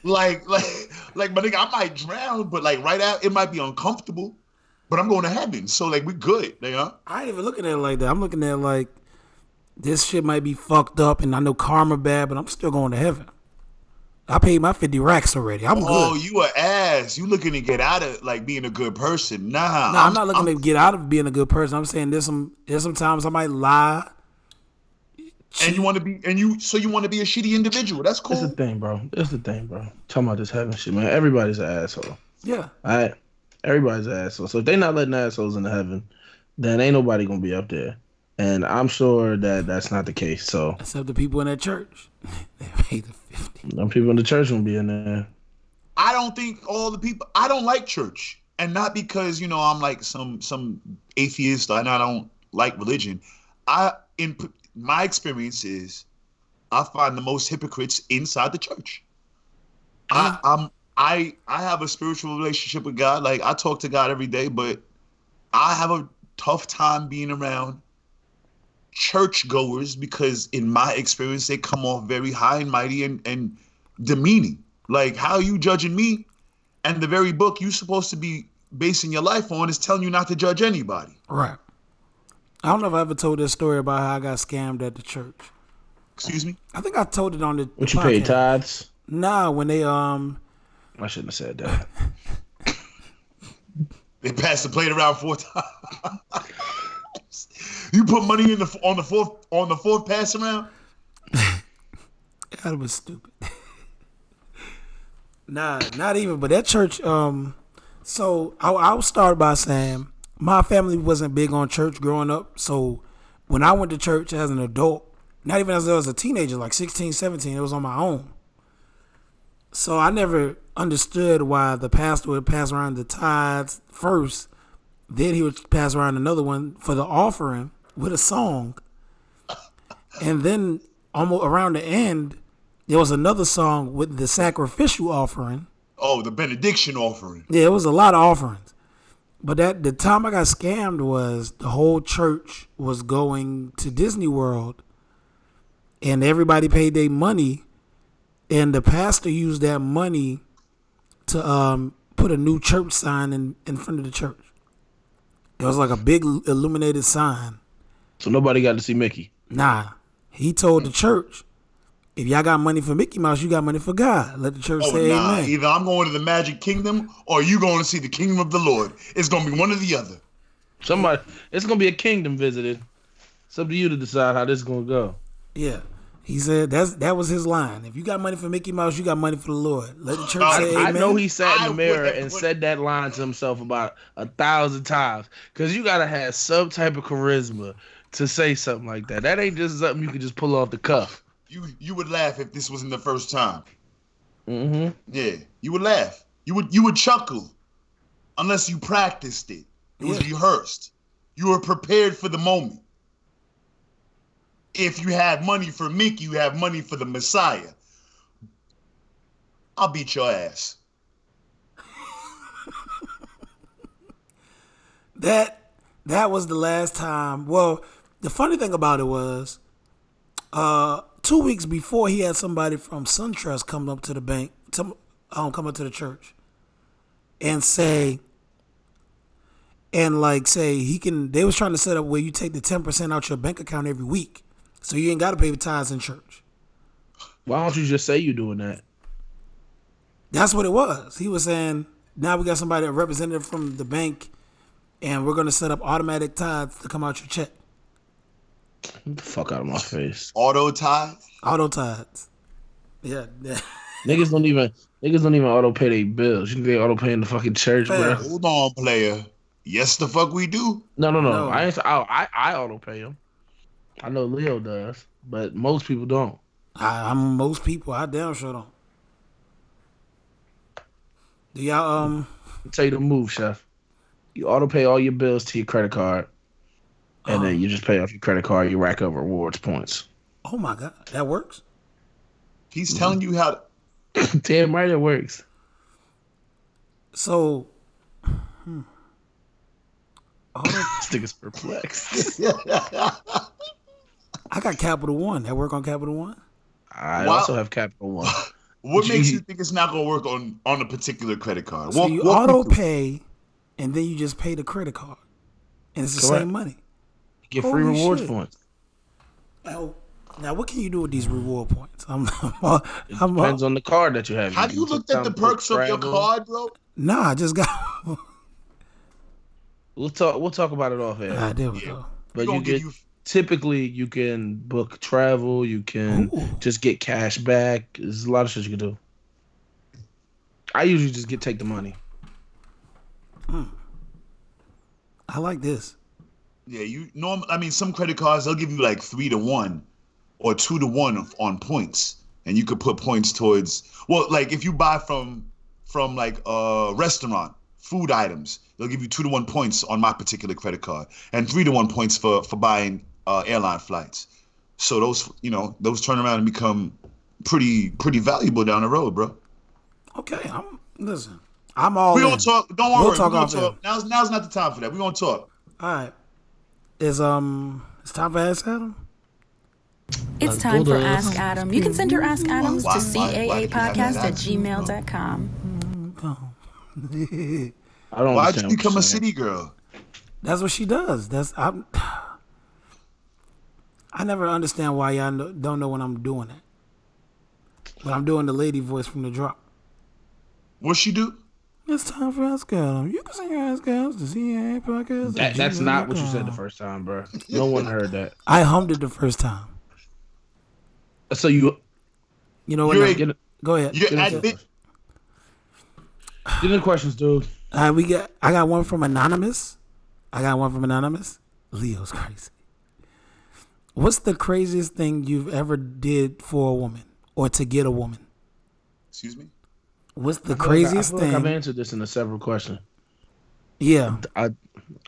Like like like my nigga, I might drown, but like right out, it might be uncomfortable, but I'm going to heaven. So like we good, you know.
I ain't even looking at it like that. I'm looking at it like this shit might be fucked up, and I know karma bad, but I'm still going to heaven. I paid my fifty racks already. I'm
Oh,
good.
you a ass. You looking to get out of like being a good person. Nah.
No, I'm, not looking to get out of being a good person. I'm saying there's some there's some times I might lie,
and you want to be and you so you want to be a shitty individual. That's cool.
That's
cool.
the thing, bro. That's the thing, bro. Talking about this heaven shit, man. Everybody's an asshole.
Yeah.
All right, everybody's an asshole. So if they not letting assholes into heaven, then ain't nobody gonna be up there. And I'm sure that that's not the case. So
Except the people in that church. they paid the 50.
some people in the church gonna be in there.
I don't think all the people. I don't like church, and not because you know I'm like some some atheist and I don't like religion. I in my experience is, I find the most hypocrites inside the church. I, I'm I I have a spiritual relationship with God. Like I talk to God every day, but I have a tough time being around churchgoers because in my experience they come off very high and mighty and, and demeaning. Like how are you judging me? And the very book you're supposed to be basing your life on is telling you not to judge anybody.
Right. I don't know if I ever told this story about how I got scammed at the church.
Excuse me?
I think I told it on the
What you pay
podcast.
tithes?
Nah, when they um
I shouldn't have said that.
They passed the plate around four times. you put money in the on the fourth on the fourth pass around?
that was stupid. nah, not even. But that church, um, so I, I'll start by saying my family wasn't big on church growing up. So when I went to church as an adult, not even as I was a teenager, like 16, 17, it was on my own. So I never understood why the pastor would pass around the tithes first, then he would pass around another one for the offering with a song. And then almost around the end, there was another song with the sacrificial offering.
Oh, the benediction offering.
Yeah, it was a lot of offerings. But that the time I got scammed was the whole church was going to Disney World and everybody paid their money and the pastor used that money to um, put a new church sign in, in front of the church. It was like a big illuminated sign.
So nobody got to see Mickey.
Nah, he told the church, if y'all got money for Mickey Mouse, you got money for God. Let the church
Oh
say
nah.
amen.
Either I'm going to the magic kingdom or you going to see the kingdom of the Lord. It's gonna be one or the other.
Somebody, it's gonna be a kingdom visited. It's up to you to decide how this is gonna go.
Yeah. He said that's that was his line. If you got money for Mickey Mouse, you got money for the Lord. Let the church
I-
say amen.
I know he sat in
I
the mirror
would-
and
would-
said that line to himself about a thousand times. Cause you gotta have some type of charisma to say something like that. That ain't just something you can just pull off the cuff.
You you would laugh if this wasn't the first time.
Mm-hmm.
Yeah, you would laugh. You would you would chuckle, unless you practiced it. It was
Yeah.
rehearsed. You were prepared for the moment. If you have money for Mickey, you have money for the Messiah. I'll beat your ass.
that that was the last time. Well, the funny thing about it was, uh, two weeks before he had somebody from SunTrust come up to the bank, to, um, come up to the church, and say, and like say he can. They was trying to set up where you take the ten percent out your bank account every week, so you ain't got to pay the tithes in church.
Why don't you just say you're doing that?
That's what it was. He was saying, now we got somebody, a representative from the bank, and we're going to set up automatic tithes to come out your check.
Get the fuck out of my face.
Auto tithe.
Auto tithes. Yeah. yeah.
Niggas don't even niggas don't even auto pay their bills. You think they auto pay in the fucking church, bro?
Fam.
Hold on, player. Yes, the fuck we do.
No, no, no.
No.
I ain't. I, I I auto pay them. I know Leo does, but most people don't.
I, I'm most people. I damn sure don't. Do y'all um?
I'll tell you the move, chef. You auto pay all your bills to your credit card, and then you just pay off your credit card. You rack up rewards points.
Oh my god, that works.
He's telling you how. To,
Damn right, it works.
So, hmm. Auto,
This nigga's perplexed.
I got Capital One. That work on Capital One?
I
Wow.
also have Capital One.
what makes you think it's not gonna work on on a particular credit card?
So
Walk-
you
walk me
auto pay, and then you just pay the credit card, and it's the
Correct.
same money.
Get free
Holy
rewards
shit.
points.
Now, now, what can you do with these reward points? I'm, I'm, I'm
Depends on the card that you have.
Have you looked at the perks of your card, bro?
nah. I just got.
We'll talk. We'll talk about it off air.
ah, there we
Yeah.
go.
But you get
you
typically you can book travel, you can
Ooh.
just get cash back. There's a lot of shit you can do. I usually just get take the money.
I like this.
Yeah, you norm. I mean, some credit cards they'll give you like three to one, or two to one on points, and you could put points towards. Well, like if you buy from from like a restaurant, food items, they'll give you two to one points on my particular credit card, and three to one points for for buying uh, airline flights. So those you know those turn around and become pretty pretty valuable down the road, bro.
Okay, I'm listen. I'm all
We gonna talk. Don't worry.
We'll
we
talk
gonna talk. Now's now's not the time for that. We are gonna talk.
All right. Is um it's time for Ask Adam?
It's time for
Bulldogs.
Ask Adam. You can send your Ask Adams to
why- why do you have
caapodcast at
accent, bro?
gmail.com.
I don't
Why'd you become a city girl?
That's what she does. That's I'm. I never understand why y'all no- don't know when I'm doing it. But I'm doing the lady voice from the drop.
What she do?
It's time for Ask Adam. You can send your Ask Adams to CA podcast.
That, that's not what you said the first time, bro. No one heard that.
I hummed it the first time.
So you
You know what?
You're
now-
a-
get,
Go ahead.
You
Get into
admit,
get in the questions, dude.
All right, we got. I got one from anonymous. I got one from anonymous. Leo's crazy. What's the craziest thing you've ever did for a woman or to get a woman?
excuse me.
What's the craziest
like I, I feel like I've answered this in a several question.
Yeah,
I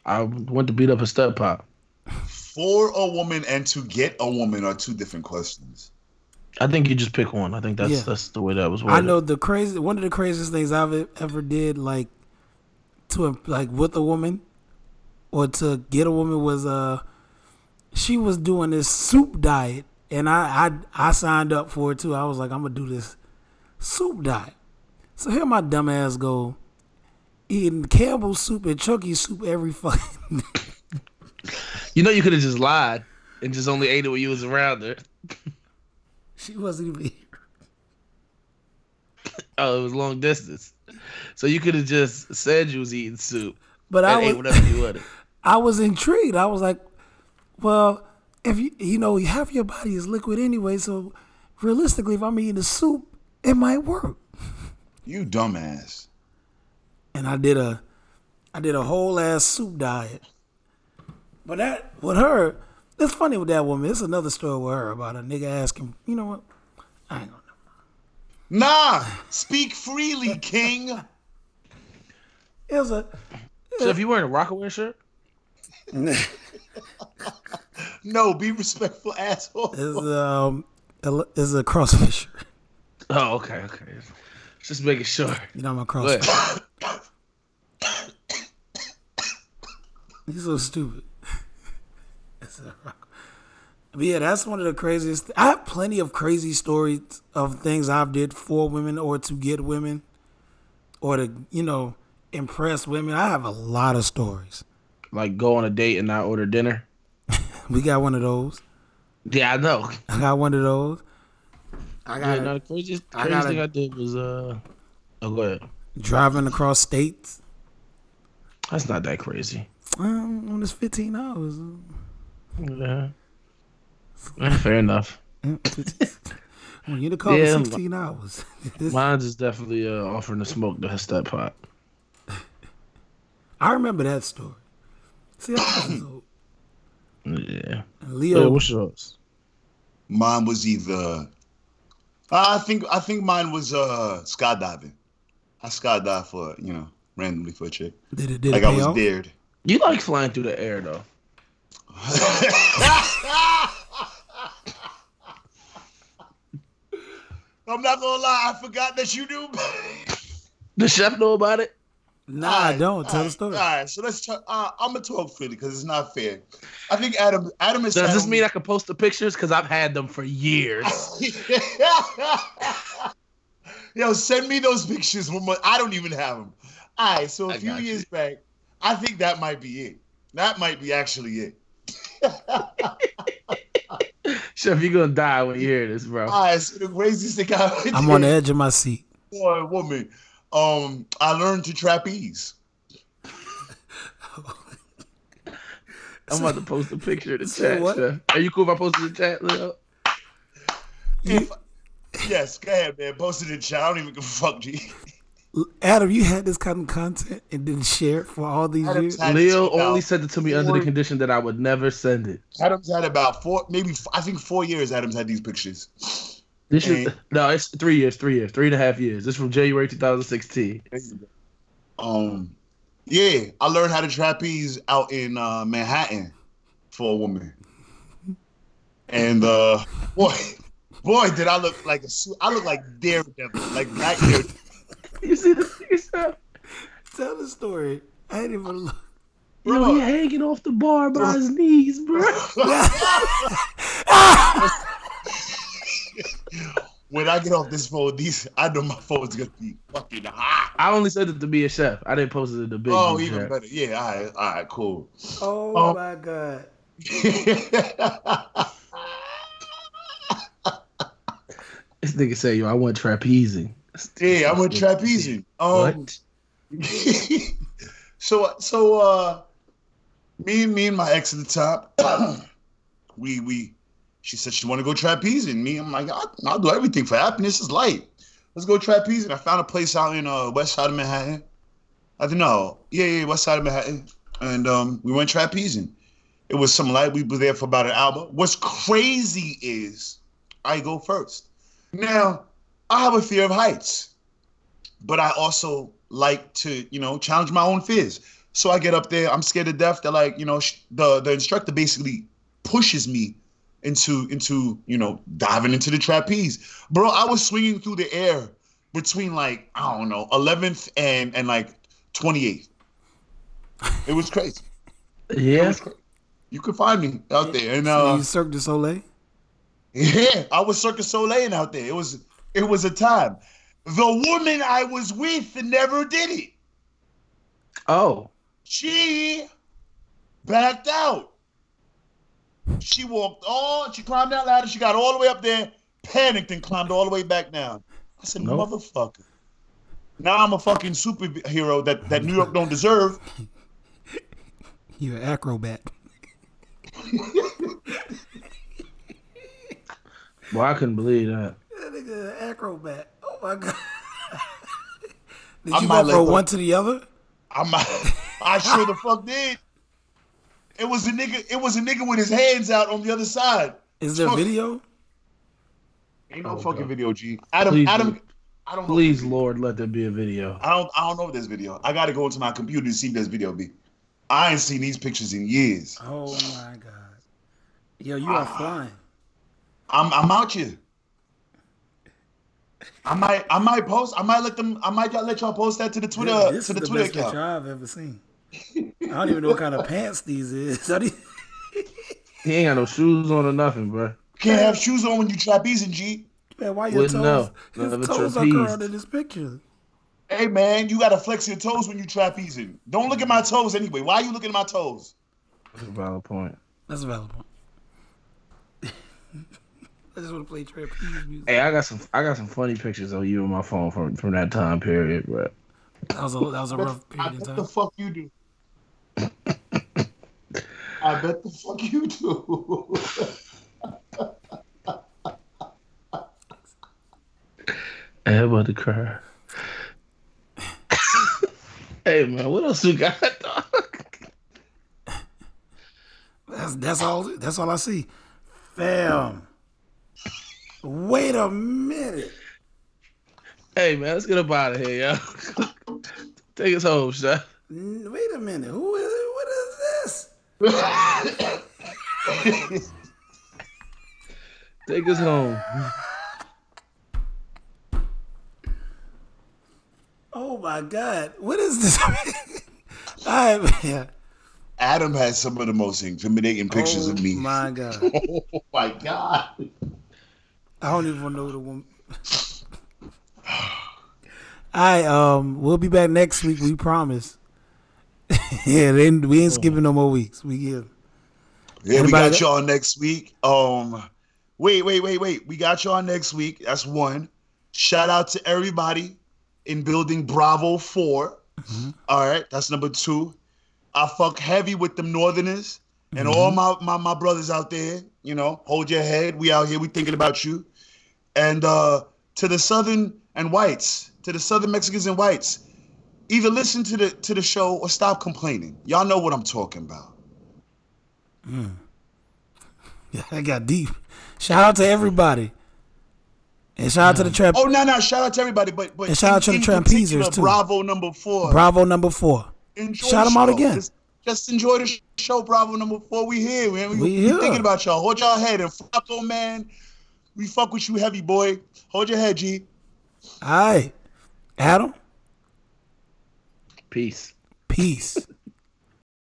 I went to beat up a step pop.
For a woman and to get a woman are two different questions.
I think you just pick one. I think that's
Yeah.
that's the way that was worded.
I know the crazy. One of the craziest things I've ever did, like to a, like with a woman or to get a woman was uh she was doing this soup diet and I I I signed up for it too. I was like I'm gonna do this soup diet. So here my dumb ass go eating Campbell's soup and Chunky soup every fucking.
You know, you could have just lied and just only ate it when you was around her.
she wasn't even here.
Oh, it was long distance. So you could have just said you was eating soup
But
and
I
ate
was
whatever you wanted.
I was intrigued. I was like, well, if you you know half your body is liquid anyway, so realistically, if I'm eating a soup, it might work.
You dumbass.
And I did a, I did a whole ass soup diet. But that with her, it's funny with that woman. It's another story with her about a nigga asking, you know what? I ain't gonna.
Nah, speak freely, King.
It was a
So if you wearing a Rockaway shirt,
No, be respectful, asshole.
is um is a crossfisher.
oh okay, okay, just making sure.
You know I'm a
Go
crossfisher.
ahead.
He's so stupid. It's a rock. But yeah, that's one of the craziest. I have plenty of crazy stories of things I've did for women or to get women, or to you know impress women. I have a lot of stories.
Like go on a date and not order dinner.
We got one of those.
Yeah, I know.
I got one of those. I
Yeah,
got
no, the craziest,
I
craziest
gotta-
thing I did was uh. Oh, go ahead.
driving across states.
That's not that crazy.
Um, when it's 15 hours.
Yeah. Fair enough.
When you're in the car
Yeah,
for
my-
16 hours.
Mine's is definitely uh, offering to smoke the step pot.
I remember that story. See, I was old.
Yeah.
And
Yeah,
Leo,
what's yours?
Mine was either. I think I think mine was uh skydiving. I skydived for you know randomly for a chick.
did it, did
Like
it
I was
off?
dared.
You like flying through the air though.
I'm not gonna lie, I forgot that you knew.
Does chef know about it?
Nah, I don't. Tell the story.
All right, so let's talk. Uh, I'm gonna talk freely because it's not fair. I think Adam. Adam is.
Does this mean I can post the pictures? Because I've had them for years.
Yo, send me those pictures. One more. I don't even have them. All right, so a
I
few years
you.
back, I think that might be it. That might be actually it.
chef, you're gonna die when you hear this, bro.
All right, so the craziest thing I.
I'm on the edge of my seat.
for a woman, um, I learned to trapeze.
I'm about to post a picture in the chat.
what?
Are you cool if I post it in the chat, Leo?
If, yes, go ahead, man. Post it in chat. I don't even give a fuck, G.
Adam, you had this kind of content and didn't share it for all these
Adam's
years.
had-
Leo only sent it to me under the condition that I would never send it.
Adams had about four, maybe I think four years. Adams had these pictures.
This
Hey.
is no, it's three years, three years, three and a half years. This is from January 2016.
Um, yeah, I learned how to trapeze out in uh, Manhattan for a woman, and uh, boy, boy, did I look like a su- I look like Daredevil, like Black Daredevil.
You see this yourself?
Tell the story. I ain't even look.
Yo,
Bro.
he hanging off the bar by his knees, bro.
when I get off this phone, these I know my phone's gonna be fucking hot.
I only sent it to be a chef. I didn't post it in the big.
Oh, even
chat.
better. Yeah, all right, all right, cool.
Oh,
Oh.
my god.
This nigga say, yo, I went trapezing.
yeah, I went trapezing. Um,
What?
so so uh me me and my ex at the top we we she said she want to go trapezing. Me i'm like I'll, I'll do everything for happiness. Is light let's go trapezing. I found a place out in uh west side of manhattan. I don't know. Yeah yeah west side of manhattan. And um we went trapezing. It was some light. We were there for about an hour. What's crazy is i go first. Now i have a fear of heights but I also like to, you know, challenge my own fears. So I get up there, I'm scared to death. They're like, you know, sh- the the instructor basically pushes me into into you know diving into the trapeze, bro. I was swinging through the air between like I don't know 11th and and like 28th. It was crazy.
Yeah.
was cra- You could find me out there, and
So
uh,
you Cirque du Soleil?
yeah, I was Circus Soleil out there. It was it was a time. The woman I was with never did it.
Oh.
She backed out. She walked on, she climbed that ladder, she got all the way up there, panicked and climbed all the way back down. I said,
Nope.
motherfucker. Now I'm a fucking superhero that, that New York don't deserve.
You're an acrobat.
Well, I couldn't believe that.
That nigga an acrobat. Oh my god. Did
I
you go from one to the other?
I'm I sure the fuck did. It was a nigga, it was a nigga with his hands out on the other side.
Is there
Fuck.
video?
Ain't no
Oh,
fucking
God.
video, G. Adam,
Please
Adam,
do.
I don't know.
Please, Lord, let there be a video.
I don't I don't know if there's video. I gotta go into my computer to see if there's video be. I ain't seen these pictures in years.
Oh my god. Yo, you are ah. flying.
I'm I'm out here. I might I might post I might let them I might y'all let y'all post that to the Twitter
this
to
is
the
the
Twitter
best picture
account.
I've ever seen. I don't even know what kind of pants these is. I
He ain't got no shoes on or nothing, bro.
Can't have shoes on when you trapezing, G.
Man, why your
Wouldn't
toes?
know.
His
Never
toes are curled in this picture.
Hey man, you gotta flex your toes when you trapezing. Don't look at my toes anyway. Why are you looking at my toes?
That's a valid point.
That's a valid point. I just want to play trapeze music.
Hey, I got some. I got some funny pictures of you on my phone from from that time period, bro.
That was a that was a rough
I
period of
bet the fuck you do. I bet the fuck you do.
Hey, I'm about to cry. hey man, what else you got, dog?
That's that's all. That's all I see. Fam. Wait a minute.
Hey man, let's get up out of here, yo. Take us home, chef.
Wait a minute. Who is? What is this?
Take us home.
Oh my God. What is this? I yeah.
Adam has some of the most intimidating pictures
oh
of me.
Oh my God.
Oh my god.
I don't even know the woman. I um we'll be back next week, we promise. yeah, then we ain't skipping no more weeks. We give
Yeah, we got
that-
y'all next week. Um, wait, wait, wait, wait. We got y'all next week. That's one. Shout out to everybody in building Bravo 4 All right, that's number two. I fuck heavy with them Northerners. and all my, my my brothers out there, you know, hold your head. We out here, we thinking about you. And uh, to the southern and whites, to the southern Mexicans and whites, either listen to the to the show or stop complaining. Y'all know what I'm talking about. Mm.
Yeah, I got deep. Shout out to everybody. And shout out to the trap
Oh no, no! Shout out to everybody, but but
And shout out to the
in
Trapezers, too.
Bravo number four.
Bravo number four.
Enjoy
Shout
the
'em out
show.
again.
Just, just enjoy the show, Bravo number four. We here, man. We,
We
we
here.
thinking about y'all. Hold y'all head and fuck, Flacco, man. We fuck with you, heavy boy. Hold your head, G.
All right. Adam,
Peace.
peace.